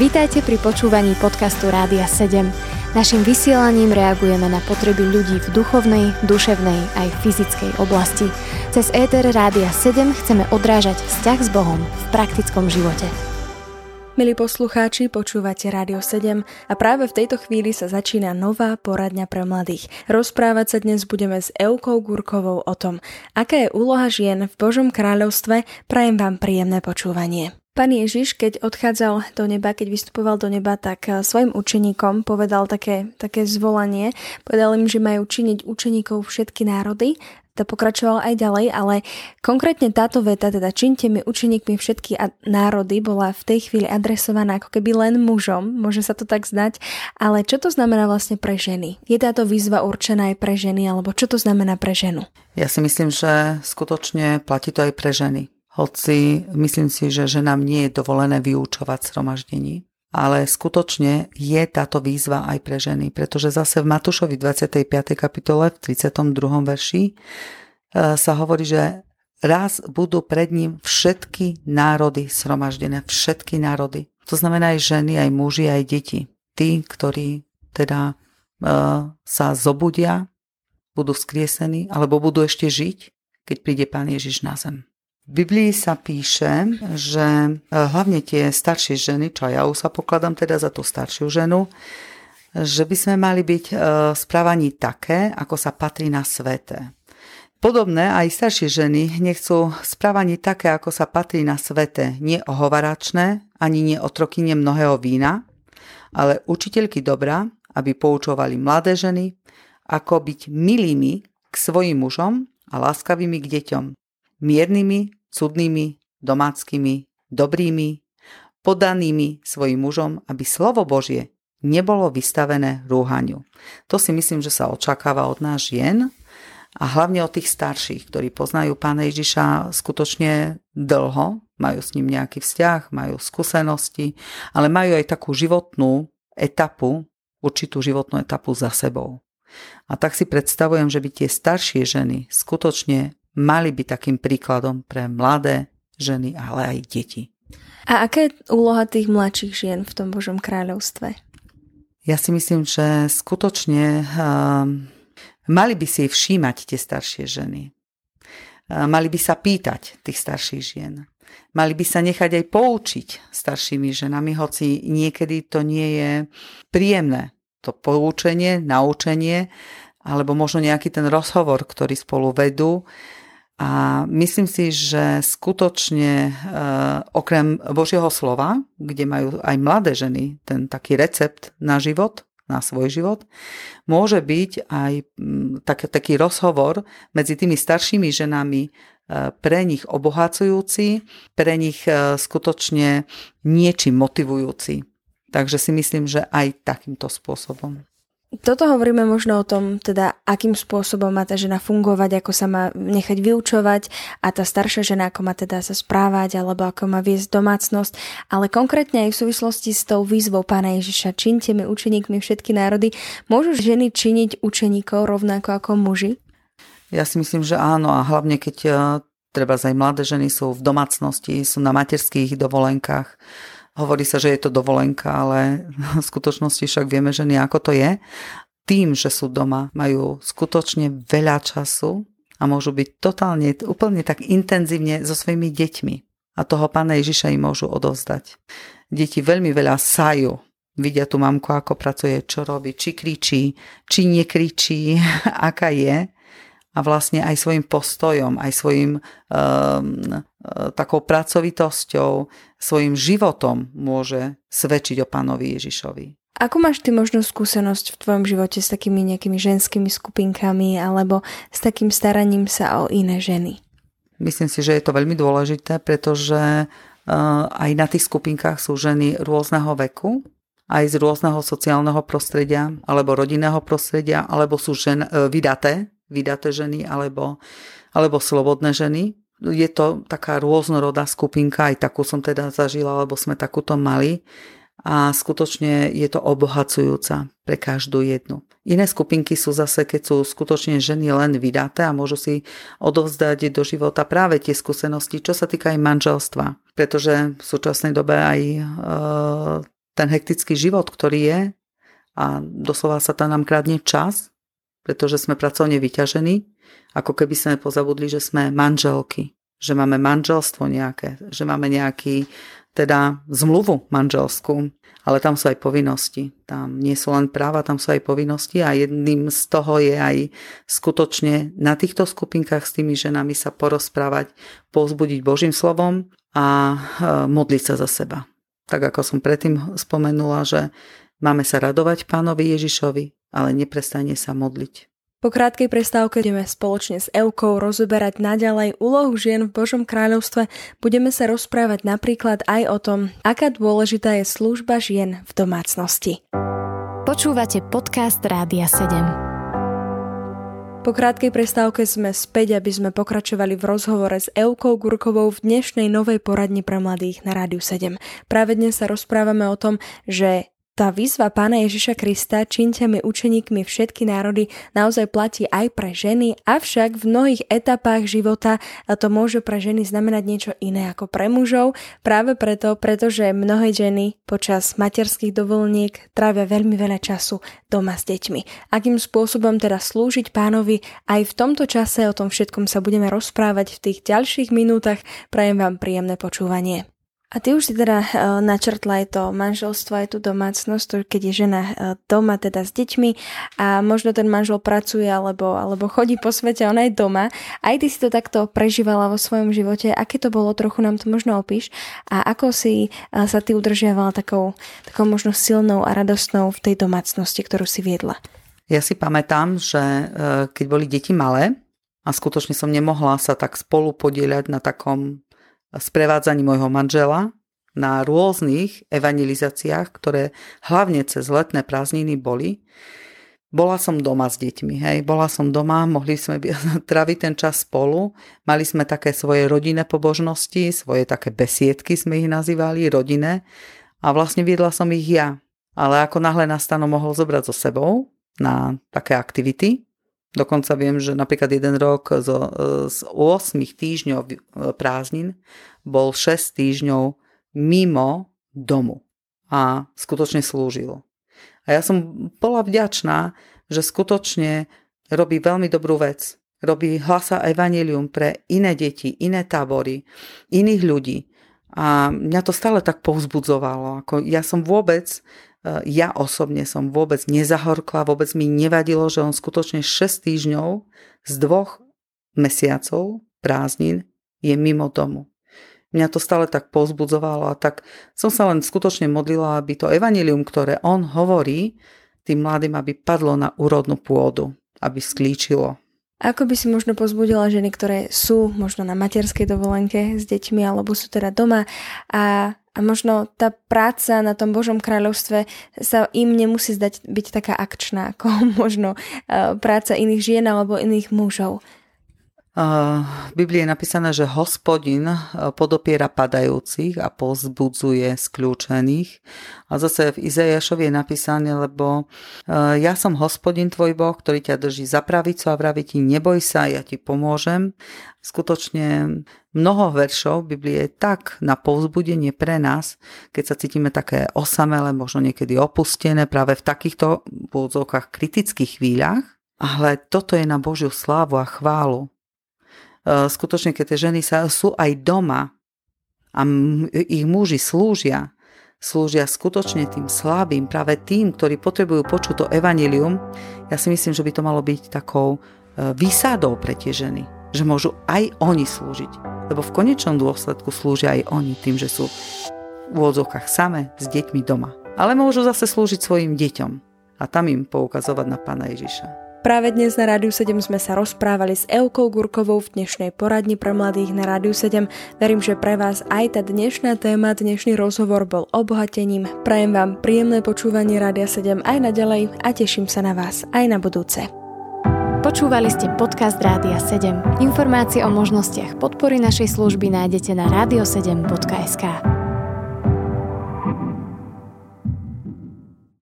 Vítajte pri počúvaní podcastu Rádia 7. Naším vysielaním reagujeme na potreby ľudí v duchovnej, duševnej aj fyzickej oblasti. Cez ETR Rádia 7 chceme odrážať vzťah s Bohom v praktickom živote. Milí poslucháči, počúvate Rádio 7 a práve v tejto chvíli sa začína nová poradňa pre mladých. Rozprávať sa dnes budeme s Eukou Gurkovou o tom, aká je úloha žien v Božom kráľovstve. Prajem vám príjemné počúvanie. Pán Ježiš, keď odchádzal do neba, keď vystupoval do neba, tak eh, svojim učeníkom povedal také, také zvolanie. Povedal im, že majú činiť učeníkov všetky národy to pokračoval aj ďalej, ale konkrétne táto veta, teda činte mi učeníkmi všetky národy, bola v tej chvíli adresovaná ako keby len mužom, môže sa to tak zdať, ale čo to znamená vlastne pre ženy? Je táto výzva určená aj pre ženy, alebo čo to znamená pre ženu? Ja si myslím, že skutočne platí to aj pre ženy hoci myslím si, že ženám nie je dovolené vyučovať sromaždení. Ale skutočne je táto výzva aj pre ženy, pretože zase v Matúšovi 25. kapitole v 32. verši e, sa hovorí, že raz budú pred ním všetky národy sromaždené, všetky národy. To znamená aj ženy, aj muži, aj deti. Tí, ktorí teda uh, sa zobudia, budú skriesení, alebo budú ešte žiť, keď príde Pán Ježiš na zem. V Biblii sa píše, že e, hlavne tie staršie ženy, čo ja sa pokladám teda za tú staršiu ženu, že by sme mali byť e, správaní také, ako sa patrí na svete. Podobné aj staršie ženy nechcú správaní také, ako sa patrí na svete, nie ohovaračné, ani nie otrokyne mnohého vína, ale učiteľky dobra, aby poučovali mladé ženy, ako byť milými k svojim mužom a láskavými k deťom, miernymi, cudnými, domáckými, dobrými, podanými svojim mužom, aby slovo Božie nebolo vystavené rúhaniu. To si myslím, že sa očakáva od nás žien a hlavne od tých starších, ktorí poznajú pána Ježiša skutočne dlho, majú s ním nejaký vzťah, majú skúsenosti, ale majú aj takú životnú etapu, určitú životnú etapu za sebou. A tak si predstavujem, že by tie staršie ženy skutočne mali byť takým príkladom pre mladé ženy, ale aj deti. A aká je úloha tých mladších žien v tom Božom kráľovstve? Ja si myslím, že skutočne uh, mali by si všímať tie staršie ženy. Uh, mali by sa pýtať tých starších žien. Mali by sa nechať aj poučiť staršími ženami, hoci niekedy to nie je príjemné. To poučenie, naučenie, alebo možno nejaký ten rozhovor, ktorý spolu vedú, a myslím si, že skutočne e, okrem Božieho slova, kde majú aj mladé ženy ten taký recept na život, na svoj život, môže byť aj tak, taký rozhovor medzi tými staršími ženami e, pre nich obohacujúci, pre nich e, skutočne niečím motivujúci. Takže si myslím, že aj takýmto spôsobom. Toto hovoríme možno o tom, teda akým spôsobom má tá žena fungovať, ako sa má nechať vyučovať a tá staršia žena, ako má teda sa správať alebo ako má viesť domácnosť, ale konkrétne aj v súvislosti s tou výzvou pána Ježiša, činte mi učeníkmi všetky národy, môžu ženy činiť učeníkov rovnako ako muži? Ja si myslím, že áno a hlavne keď eh, treba aj mladé ženy sú v domácnosti, sú na materských dovolenkách, Hovorí sa, že je to dovolenka, ale v skutočnosti však vieme, že nie ako to je. Tým, že sú doma, majú skutočne veľa času a môžu byť totálne, úplne tak intenzívne so svojimi deťmi. A toho pána Ježiša im môžu odovzdať. Deti veľmi veľa sajú, vidia tú mamku, ako pracuje, čo robí, či kričí, či nekričí, aká je a vlastne aj svojim postojom, aj svojim um, takou pracovitosťou, svojim životom môže svedčiť o pánovi Ježišovi. Ako máš ty možno skúsenosť v tvojom živote s takými nejakými ženskými skupinkami alebo s takým staraním sa o iné ženy? Myslím si, že je to veľmi dôležité, pretože aj na tých skupinkách sú ženy rôzneho veku, aj z rôzneho sociálneho prostredia alebo rodinného prostredia, alebo sú žen, e, vydaté vydaté ženy alebo, alebo slobodné ženy. Je to taká rôznorodá skupinka, aj takú som teda zažila, alebo sme takúto mali a skutočne je to obohacujúca pre každú jednu. Iné skupinky sú zase, keď sú skutočne ženy len vydaté a môžu si odovzdať do života práve tie skúsenosti, čo sa týka aj manželstva. pretože v súčasnej dobe aj e, ten hektický život, ktorý je a doslova sa tam nám kradne čas, pretože sme pracovne vyťažení, ako keby sme pozabudli, že sme manželky, že máme manželstvo nejaké, že máme nejaký teda zmluvu manželskú, ale tam sú aj povinnosti. Tam nie sú len práva, tam sú aj povinnosti a jedným z toho je aj skutočne na týchto skupinkách s tými ženami sa porozprávať, pozbudiť Božím slovom a e, modliť sa za seba. Tak ako som predtým spomenula, že máme sa radovať pánovi Ježišovi, ale neprestane sa modliť. Po krátkej prestávke ideme spoločne s Eukou rozoberať naďalej úlohu žien v Božom kráľovstve. Budeme sa rozprávať napríklad aj o tom, aká dôležitá je služba žien v domácnosti. Počúvate podcast Rádia 7. Po krátkej prestávke sme späť, aby sme pokračovali v rozhovore s Eukou Gurkovou v dnešnej novej poradni pre mladých na Rádiu 7. Práve dnes sa rozprávame o tom, že tá výzva pána Ježiša Krista, čínte mi učeníkmi všetky národy, naozaj platí aj pre ženy, avšak v mnohých etapách života to môže pre ženy znamenať niečo iné ako pre mužov, práve preto, pretože mnohé ženy počas materských dovolniek trávia veľmi veľa času doma s deťmi. Akým spôsobom teda slúžiť pánovi, aj v tomto čase o tom všetkom sa budeme rozprávať v tých ďalších minútach. Prajem vám príjemné počúvanie. A ty už si teda uh, načrtla aj to manželstvo, aj tú domácnosť, keď je žena uh, doma teda s deťmi a možno ten manžel pracuje alebo, alebo chodí po svete, ona je doma. Aj ty si to takto prežívala vo svojom živote. Aké to bolo, trochu nám to možno opíš. A ako si uh, sa ty udržiavala takou, takou možno silnou a radostnou v tej domácnosti, ktorú si viedla? Ja si pamätám, že keď boli deti malé a skutočne som nemohla sa tak spolu podieľať na takom sprevádzaní môjho manžela na rôznych evangelizáciách, ktoré hlavne cez letné prázdniny boli. Bola som doma s deťmi, hej, bola som doma, mohli sme traviť ten čas spolu, mali sme také svoje rodinné pobožnosti, svoje také besiedky sme ich nazývali, rodinné a vlastne viedla som ich ja. Ale ako náhle nastanú, mohol zobrať so sebou na také aktivity, Dokonca viem, že napríklad jeden rok z, z 8 týždňov e, prázdnin bol 6 týždňov mimo domu a skutočne slúžil. A ja som bola vďačná, že skutočne robí veľmi dobrú vec. Robí hlasa evanelium pre iné deti, iné tábory, iných ľudí. A mňa to stále tak povzbudzovalo. Ako ja som vôbec ja osobne som vôbec nezahorkla, vôbec mi nevadilo, že on skutočne 6 týždňov z dvoch mesiacov prázdnin je mimo domu. Mňa to stále tak pozbudzovalo a tak som sa len skutočne modlila, aby to evanilium, ktoré on hovorí tým mladým, aby padlo na úrodnú pôdu, aby sklíčilo. Ako by si možno pozbudila ženy, ktoré sú možno na materskej dovolenke s deťmi alebo sú teda doma a a možno tá práca na tom Božom kráľovstve sa im nemusí zdať byť taká akčná, ako možno eh, práca iných žien alebo iných mužov. V Biblii je napísané, že hospodin eh, podopiera padajúcich a pozbudzuje skľúčených. A zase v Izajašovi je napísané, lebo eh, ja som hospodin tvoj Boh, ktorý ťa drží za pravicu a vraví ti, neboj sa, ja ti pomôžem. Skutočne mnoho veršov Biblie je tak na povzbudenie pre nás, keď sa cítime také osamele, možno niekedy opustené práve v takýchto v kritických chvíľach. Ale toto je na Božiu slávu a chválu E, skutočne, keď tie ženy sa, sú aj doma a ich muži slúžia, slúžia skutočne tým slabým, práve tým, ktorí potrebujú počuť to evanilium, ja si myslím, že by to malo byť takou e, výsadou pre tie ženy, že môžu aj oni slúžiť. Lebo v konečnom dôsledku slúžia aj oni tým, že sú v úvodzovkách same s deťmi doma. Ale môžu zase slúžiť svojim deťom a tam im poukazovať na Pána Ježiša. Práve dnes na Rádiu 7 sme sa rozprávali s Eukou Gurkovou v dnešnej poradni pre mladých na Rádiu 7. Verím, že pre vás aj tá dnešná téma, dnešný rozhovor bol obohatením. Prajem vám príjemné počúvanie Rádia 7 aj naďalej a teším sa na vás aj na budúce. Počúvali ste podcast Rádia 7. Informácie o možnostiach podpory našej služby nájdete na radio7.sk.